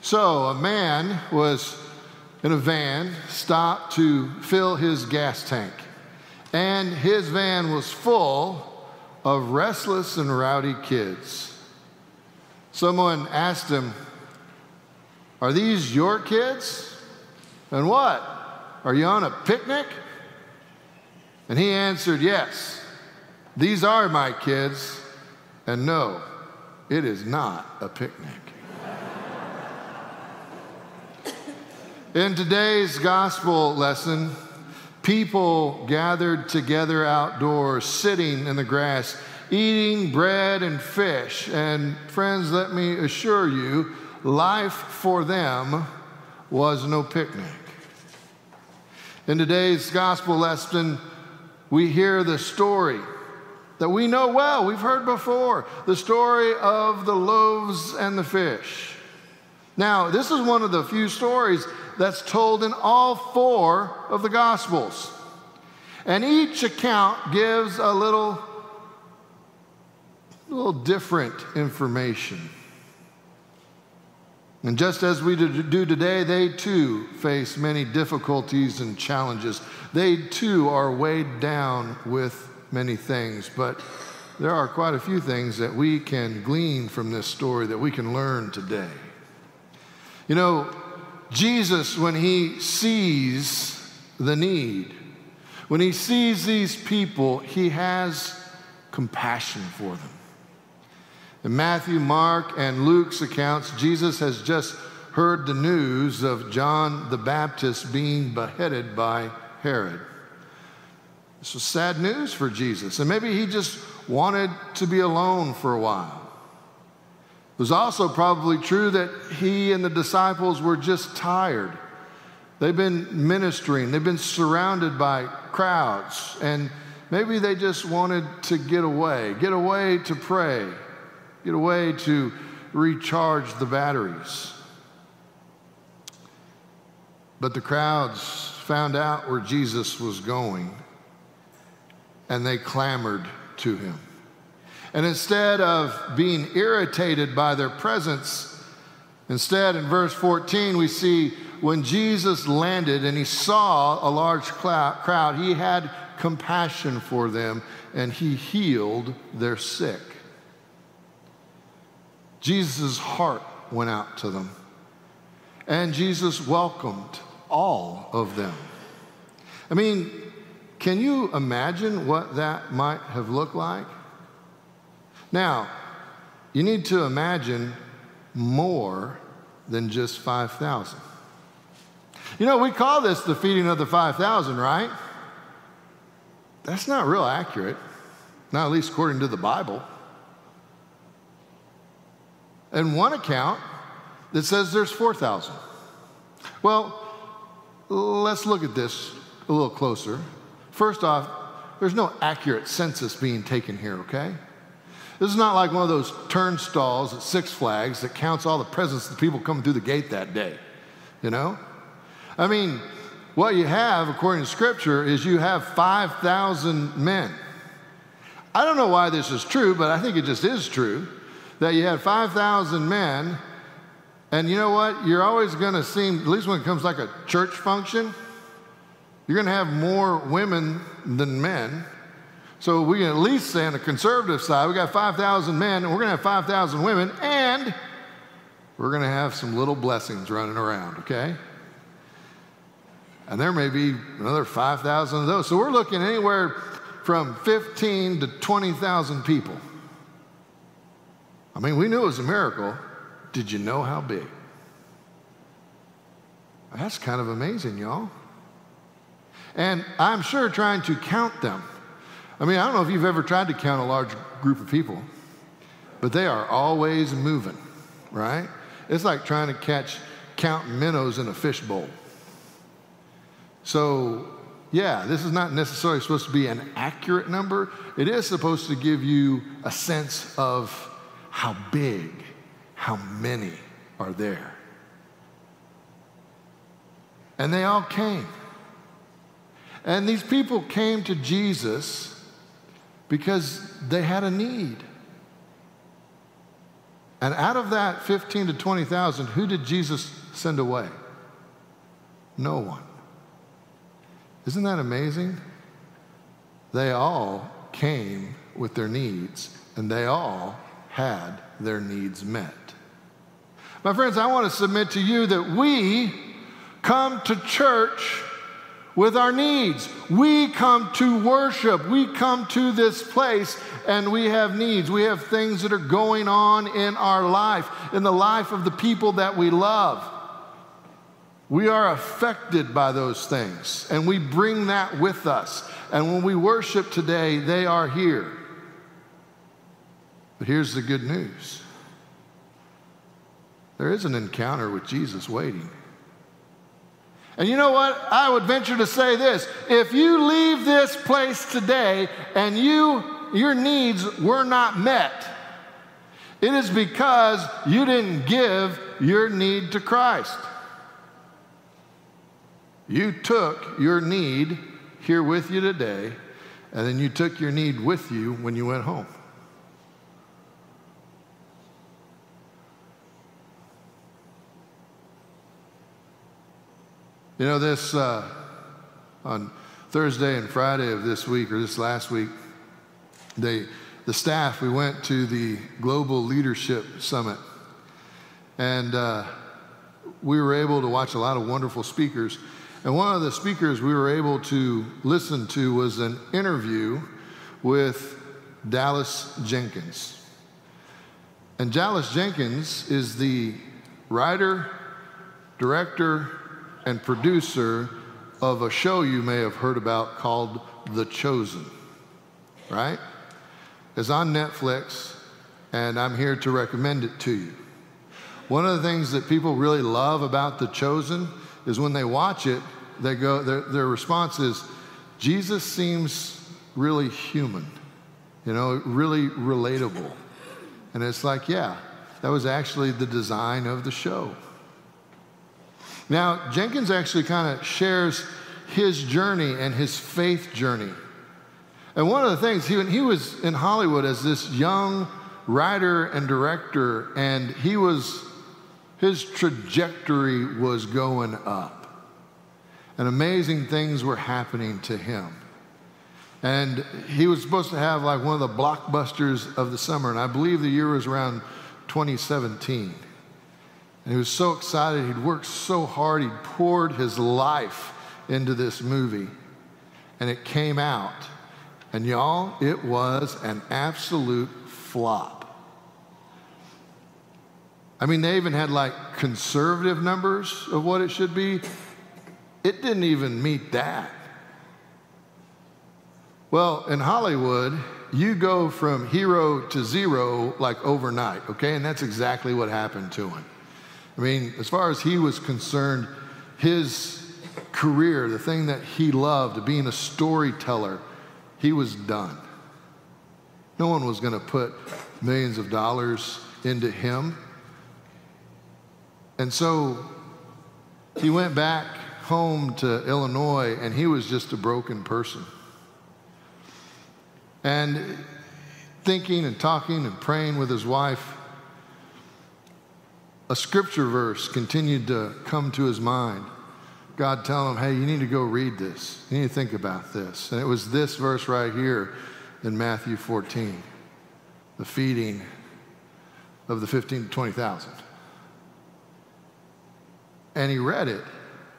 So a man was in a van, stopped to fill his gas tank, and his van was full of restless and rowdy kids. Someone asked him, Are these your kids? And what? Are you on a picnic? And he answered, Yes, these are my kids. And no, it is not a picnic. In today's gospel lesson, people gathered together outdoors, sitting in the grass, eating bread and fish. And friends, let me assure you, life for them was no picnic. In today's gospel lesson, we hear the story that we know well, we've heard before the story of the loaves and the fish. Now, this is one of the few stories that's told in all four of the Gospels. And each account gives a little, little different information. And just as we do today, they too face many difficulties and challenges. They too are weighed down with many things, but there are quite a few things that we can glean from this story that we can learn today. You know, Jesus, when he sees the need, when he sees these people, he has compassion for them. In Matthew, Mark, and Luke's accounts, Jesus has just heard the news of John the Baptist being beheaded by Herod. This was sad news for Jesus, and maybe he just wanted to be alone for a while. It was also probably true that he and the disciples were just tired. They've been ministering, they've been surrounded by crowds, and maybe they just wanted to get away, get away to pray, get away to recharge the batteries. But the crowds found out where Jesus was going, and they clamored to him. And instead of being irritated by their presence, instead in verse 14, we see when Jesus landed and he saw a large crowd, he had compassion for them and he healed their sick. Jesus' heart went out to them, and Jesus welcomed all of them. I mean, can you imagine what that might have looked like? Now, you need to imagine more than just 5,000. You know, we call this the feeding of the 5,000, right? That's not real accurate, not at least according to the Bible. And one account that says there's 4,000. Well, let's look at this a little closer. First off, there's no accurate census being taken here, okay? This is not like one of those turnstiles at Six Flags that counts all the presents of the people coming through the gate that day. You know? I mean, what you have, according to Scripture, is you have 5,000 men. I don't know why this is true, but I think it just is true that you had 5,000 men, and you know what? You're always going to seem, at least when it comes like a church function, you're going to have more women than men. So we can at least say on the conservative side, we got 5,000 men, and we're going to have 5,000 women, and we're going to have some little blessings running around, okay? And there may be another 5,000 of those. So we're looking anywhere from 15 to 20,000 people. I mean, we knew it was a miracle. Did you know how big? That's kind of amazing, y'all. And I'm sure trying to count them I mean, I don't know if you've ever tried to count a large group of people, but they are always moving, right? It's like trying to catch, count minnows in a fishbowl. So, yeah, this is not necessarily supposed to be an accurate number. It is supposed to give you a sense of how big, how many are there. And they all came. And these people came to Jesus because they had a need. And out of that 15 to 20,000, who did Jesus send away? No one. Isn't that amazing? They all came with their needs, and they all had their needs met. My friends, I want to submit to you that we come to church with our needs. We come to worship. We come to this place and we have needs. We have things that are going on in our life, in the life of the people that we love. We are affected by those things and we bring that with us. And when we worship today, they are here. But here's the good news there is an encounter with Jesus waiting. And you know what? I would venture to say this if you leave this place today and you, your needs were not met, it is because you didn't give your need to Christ. You took your need here with you today, and then you took your need with you when you went home. You know, this uh, on Thursday and Friday of this week, or this last week, they, the staff, we went to the Global Leadership Summit. And uh, we were able to watch a lot of wonderful speakers. And one of the speakers we were able to listen to was an interview with Dallas Jenkins. And Dallas Jenkins is the writer, director, and producer of a show you may have heard about called The Chosen, right? It's on Netflix, and I'm here to recommend it to you. One of the things that people really love about The Chosen is when they watch it, they go, their, their response is, Jesus seems really human, you know, really relatable. And it's like, yeah, that was actually the design of the show. Now, Jenkins actually kind of shares his journey and his faith journey. And one of the things, he, he was in Hollywood as this young writer and director, and he was, his trajectory was going up. And amazing things were happening to him. And he was supposed to have like one of the blockbusters of the summer, and I believe the year was around 2017. And he was so excited. He'd worked so hard. He'd poured his life into this movie. And it came out. And y'all, it was an absolute flop. I mean, they even had like conservative numbers of what it should be. It didn't even meet that. Well, in Hollywood, you go from hero to zero like overnight, okay? And that's exactly what happened to him. I mean, as far as he was concerned, his career, the thing that he loved, being a storyteller, he was done. No one was going to put millions of dollars into him. And so he went back home to Illinois and he was just a broken person. And thinking and talking and praying with his wife, a scripture verse continued to come to his mind. God telling him, hey, you need to go read this. You need to think about this. And it was this verse right here in Matthew 14 the feeding of the 15 to 20,000. And he read it,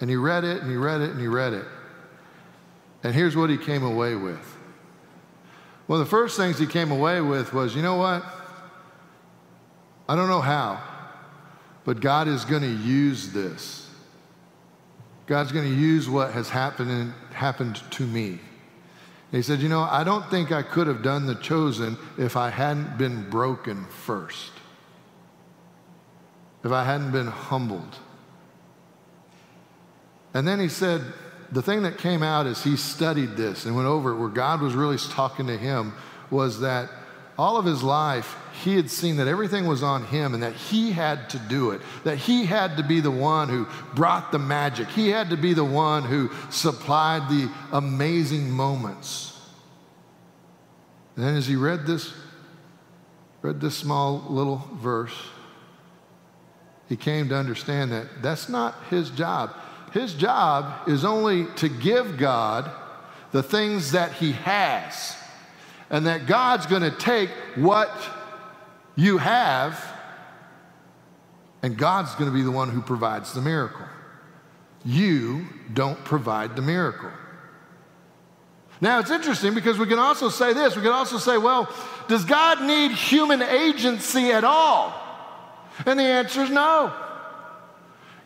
and he read it, and he read it, and he read it. And here's what he came away with. One of the first things he came away with was, you know what? I don't know how, but God is going to use this. God's going to use what has happened, happened to me. And he said, You know, I don't think I could have done the chosen if I hadn't been broken first, if I hadn't been humbled. And then he said, the thing that came out as he studied this and went over it, where God was really talking to him, was that all of his life, he had seen that everything was on him and that he had to do it, that he had to be the one who brought the magic, he had to be the one who supplied the amazing moments. And then as he read this, read this small little verse, he came to understand that that's not his job. His job is only to give God the things that he has, and that God's going to take what you have, and God's going to be the one who provides the miracle. You don't provide the miracle. Now, it's interesting because we can also say this we can also say, well, does God need human agency at all? And the answer is no.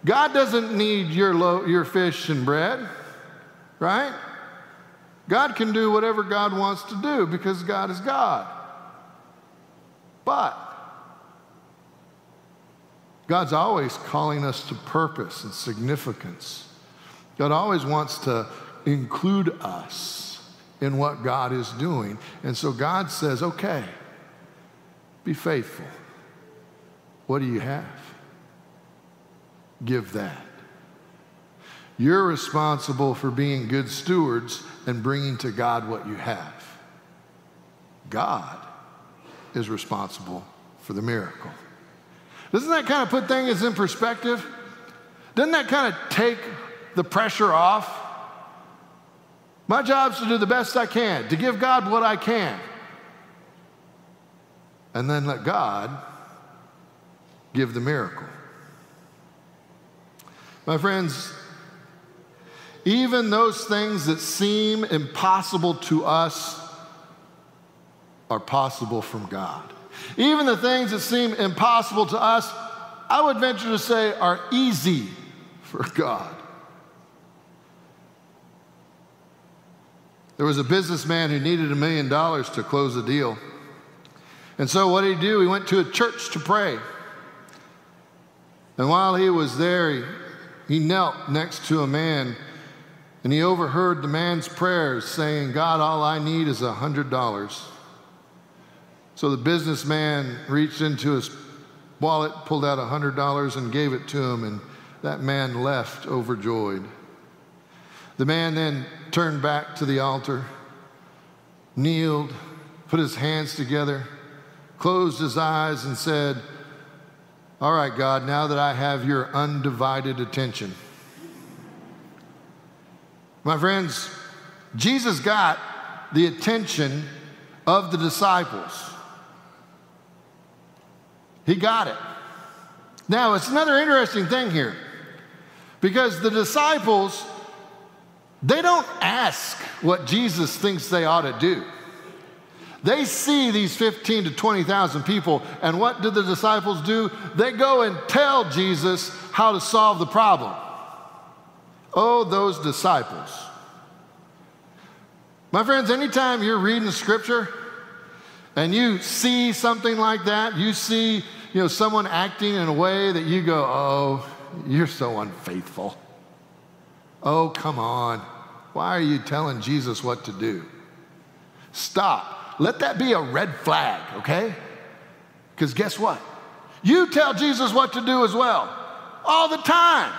God doesn't need your, lo- your fish and bread, right? God can do whatever God wants to do because God is God. But God's always calling us to purpose and significance. God always wants to include us in what God is doing. And so God says, okay, be faithful. What do you have? Give that. You're responsible for being good stewards and bringing to God what you have. God is responsible for the miracle. Doesn't that kind of put things in perspective? Doesn't that kind of take the pressure off? My job is to do the best I can, to give God what I can, and then let God give the miracle. My friends, even those things that seem impossible to us are possible from God. Even the things that seem impossible to us, I would venture to say, are easy for God. There was a businessman who needed a million dollars to close a deal. And so, what did he do? He went to a church to pray. And while he was there, he, he knelt next to a man and he overheard the man's prayers saying, God, all I need is a $100. So the businessman reached into his wallet, pulled out a $100, and gave it to him, and that man left overjoyed. The man then turned back to the altar, kneeled, put his hands together, closed his eyes, and said, All right, God, now that I have your undivided attention. My friends, Jesus got the attention of the disciples. He got it. Now, it's another interesting thing here because the disciples, they don't ask what Jesus thinks they ought to do. They see these 15 to 20,000 people, and what do the disciples do? They go and tell Jesus how to solve the problem. Oh, those disciples. My friends, anytime you're reading scripture and you see something like that, you see you know, someone acting in a way that you go, oh, you're so unfaithful. Oh, come on. Why are you telling Jesus what to do? Stop. Let that be a red flag, okay? Because guess what? You tell Jesus what to do as well. All the time.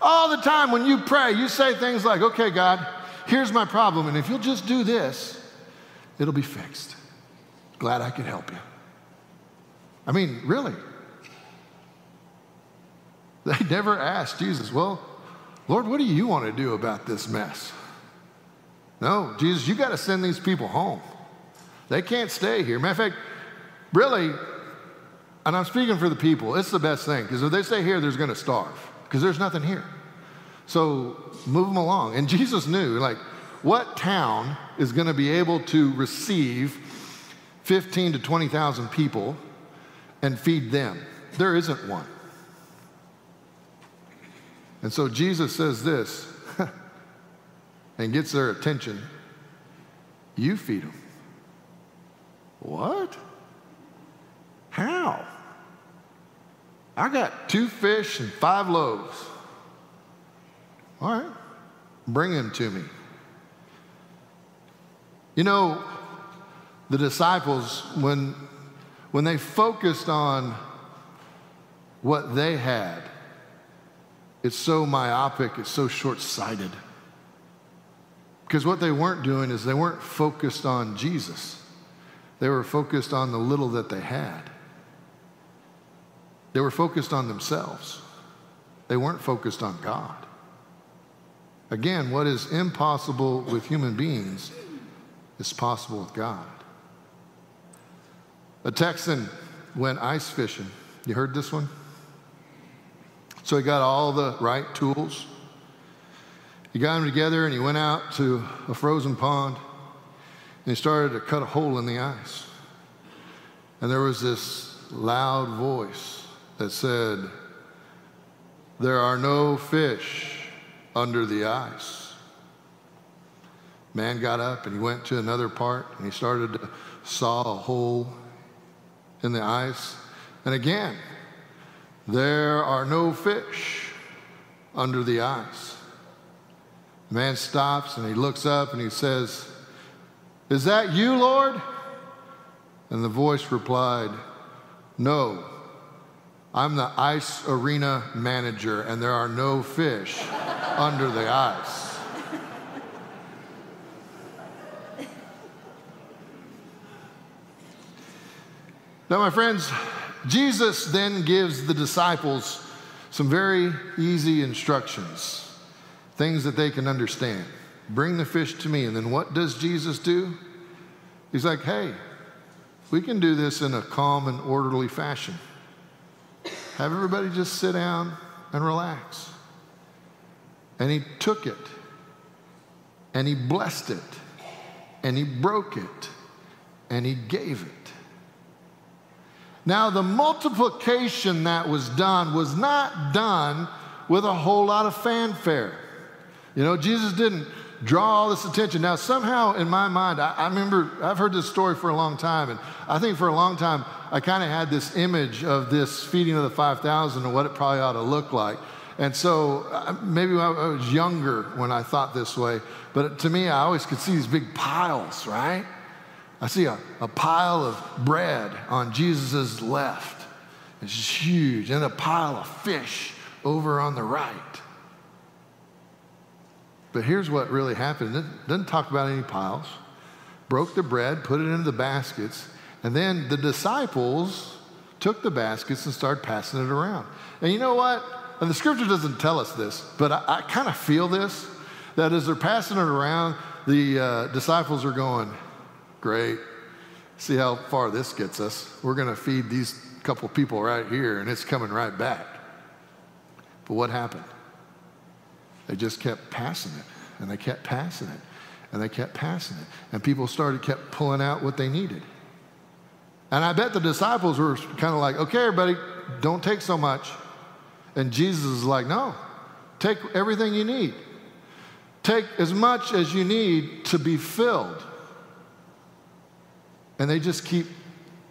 All the time when you pray, you say things like, okay, God, here's my problem, and if you'll just do this, it'll be fixed. Glad I could help you. I mean, really. They never asked Jesus, Well, Lord, what do you want to do about this mess? No, Jesus, you got to send these people home. They can't stay here. Matter of fact, really, and I'm speaking for the people, it's the best thing because if they stay here, they're going to starve because there's nothing here. So move them along. And Jesus knew, like, what town is going to be able to receive 15 to 20,000 people and feed them. There isn't one. And so Jesus says this and gets their attention you feed them. What? How? I got two fish and five loaves. All right, bring them to me. You know, the disciples, when when they focused on what they had, it's so myopic, it's so short sighted. Because what they weren't doing is they weren't focused on Jesus, they were focused on the little that they had. They were focused on themselves, they weren't focused on God. Again, what is impossible with human beings is possible with God. A Texan went ice fishing. You heard this one? So he got all the right tools. He got them together and he went out to a frozen pond and he started to cut a hole in the ice. And there was this loud voice that said, There are no fish under the ice. Man got up and he went to another part and he started to saw a hole in the ice. And again, there are no fish under the ice. The man stops and he looks up and he says, Is that you, Lord? And the voice replied, No, I'm the ice arena manager, and there are no fish under the ice. Now, my friends, Jesus then gives the disciples some very easy instructions, things that they can understand. Bring the fish to me. And then what does Jesus do? He's like, hey, we can do this in a calm and orderly fashion. Have everybody just sit down and relax. And he took it, and he blessed it, and he broke it, and he gave it. Now, the multiplication that was done was not done with a whole lot of fanfare. You know, Jesus didn't draw all this attention. Now, somehow in my mind, I, I remember, I've heard this story for a long time, and I think for a long time, I kind of had this image of this feeding of the 5,000 and what it probably ought to look like. And so uh, maybe I was younger when I thought this way, but to me, I always could see these big piles, right? I see a, a pile of bread on Jesus' left. It's huge. And a pile of fish over on the right. But here's what really happened. It doesn't talk about any piles. Broke the bread, put it into the baskets, and then the disciples took the baskets and started passing it around. And you know what? And the scripture doesn't tell us this, but I, I kind of feel this that as they're passing it around, the uh, disciples are going, Great. See how far this gets us. We're going to feed these couple people right here, and it's coming right back. But what happened? They just kept passing it, and they kept passing it, and they kept passing it. And people started, kept pulling out what they needed. And I bet the disciples were kind of like, okay, everybody, don't take so much. And Jesus is like, no, take everything you need. Take as much as you need to be filled and they just keep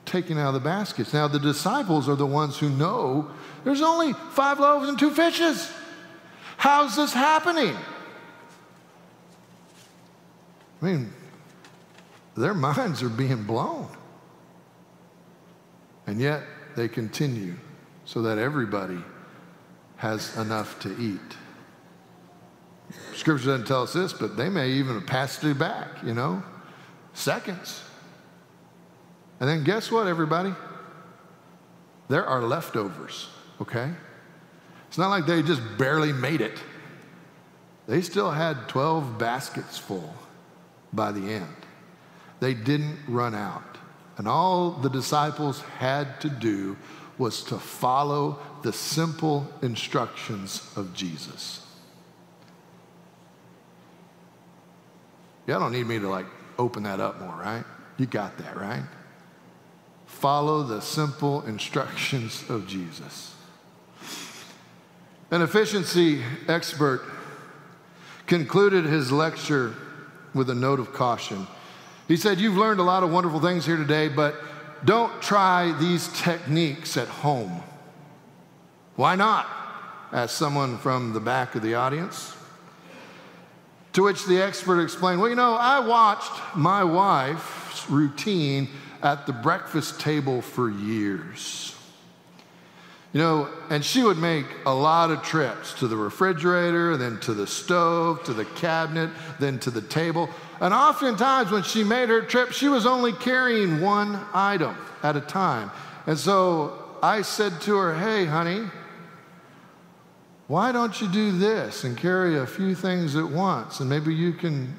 taking out of the baskets. Now, the disciples are the ones who know there's only five loaves and two fishes. How's this happening? I mean, their minds are being blown. And yet they continue so that everybody has enough to eat. Scripture doesn't tell us this, but they may even have passed it back, you know, seconds. And then guess what, everybody? There are leftovers, okay? It's not like they just barely made it. They still had 12 baskets full by the end. They didn't run out. And all the disciples had to do was to follow the simple instructions of Jesus. Y'all don't need me to like open that up more, right? You got that, right? Follow the simple instructions of Jesus. An efficiency expert concluded his lecture with a note of caution. He said, You've learned a lot of wonderful things here today, but don't try these techniques at home. Why not? asked someone from the back of the audience. To which the expert explained, Well, you know, I watched my wife's routine at the breakfast table for years. You know, and she would make a lot of trips to the refrigerator, then to the stove, to the cabinet, then to the table. And oftentimes, when she made her trip, she was only carrying one item at a time. And so I said to her, Hey, honey, why don't you do this and carry a few things at once and maybe you can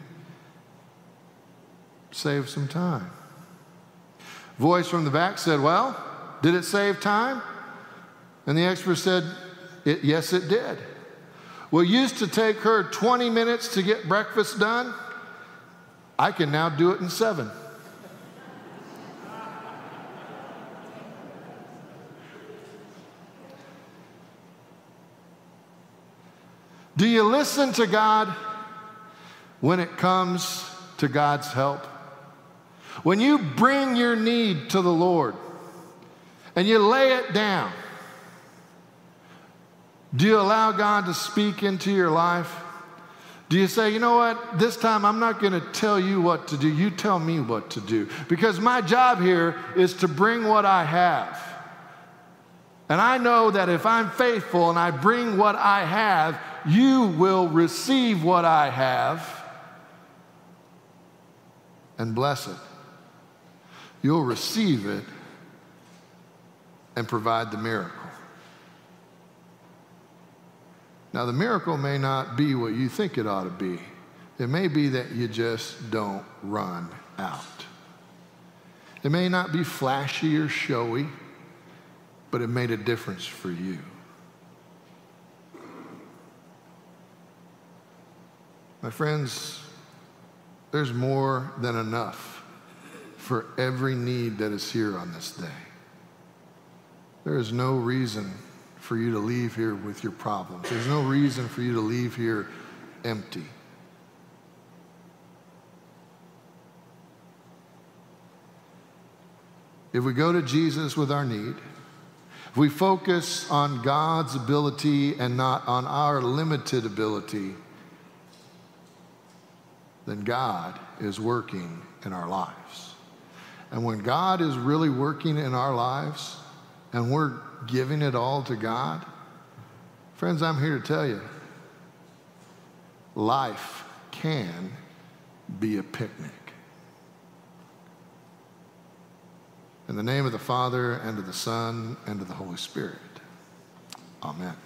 save some time? Voice from the back said, Well, did it save time? And the expert said, it, Yes, it did. Well, used to take her 20 minutes to get breakfast done. I can now do it in seven. Do you listen to God when it comes to God's help? When you bring your need to the Lord and you lay it down, do you allow God to speak into your life? Do you say, you know what, this time I'm not going to tell you what to do, you tell me what to do? Because my job here is to bring what I have. And I know that if I'm faithful and I bring what I have, you will receive what I have and bless it. You'll receive it and provide the miracle. Now, the miracle may not be what you think it ought to be. It may be that you just don't run out. It may not be flashy or showy, but it made a difference for you. My friends, there's more than enough for every need that is here on this day. There is no reason for you to leave here with your problems. There's no reason for you to leave here empty. If we go to Jesus with our need, if we focus on God's ability and not on our limited ability, then God is working in our lives. And when God is really working in our lives and we're giving it all to God, friends, I'm here to tell you life can be a picnic. In the name of the Father, and of the Son, and of the Holy Spirit. Amen.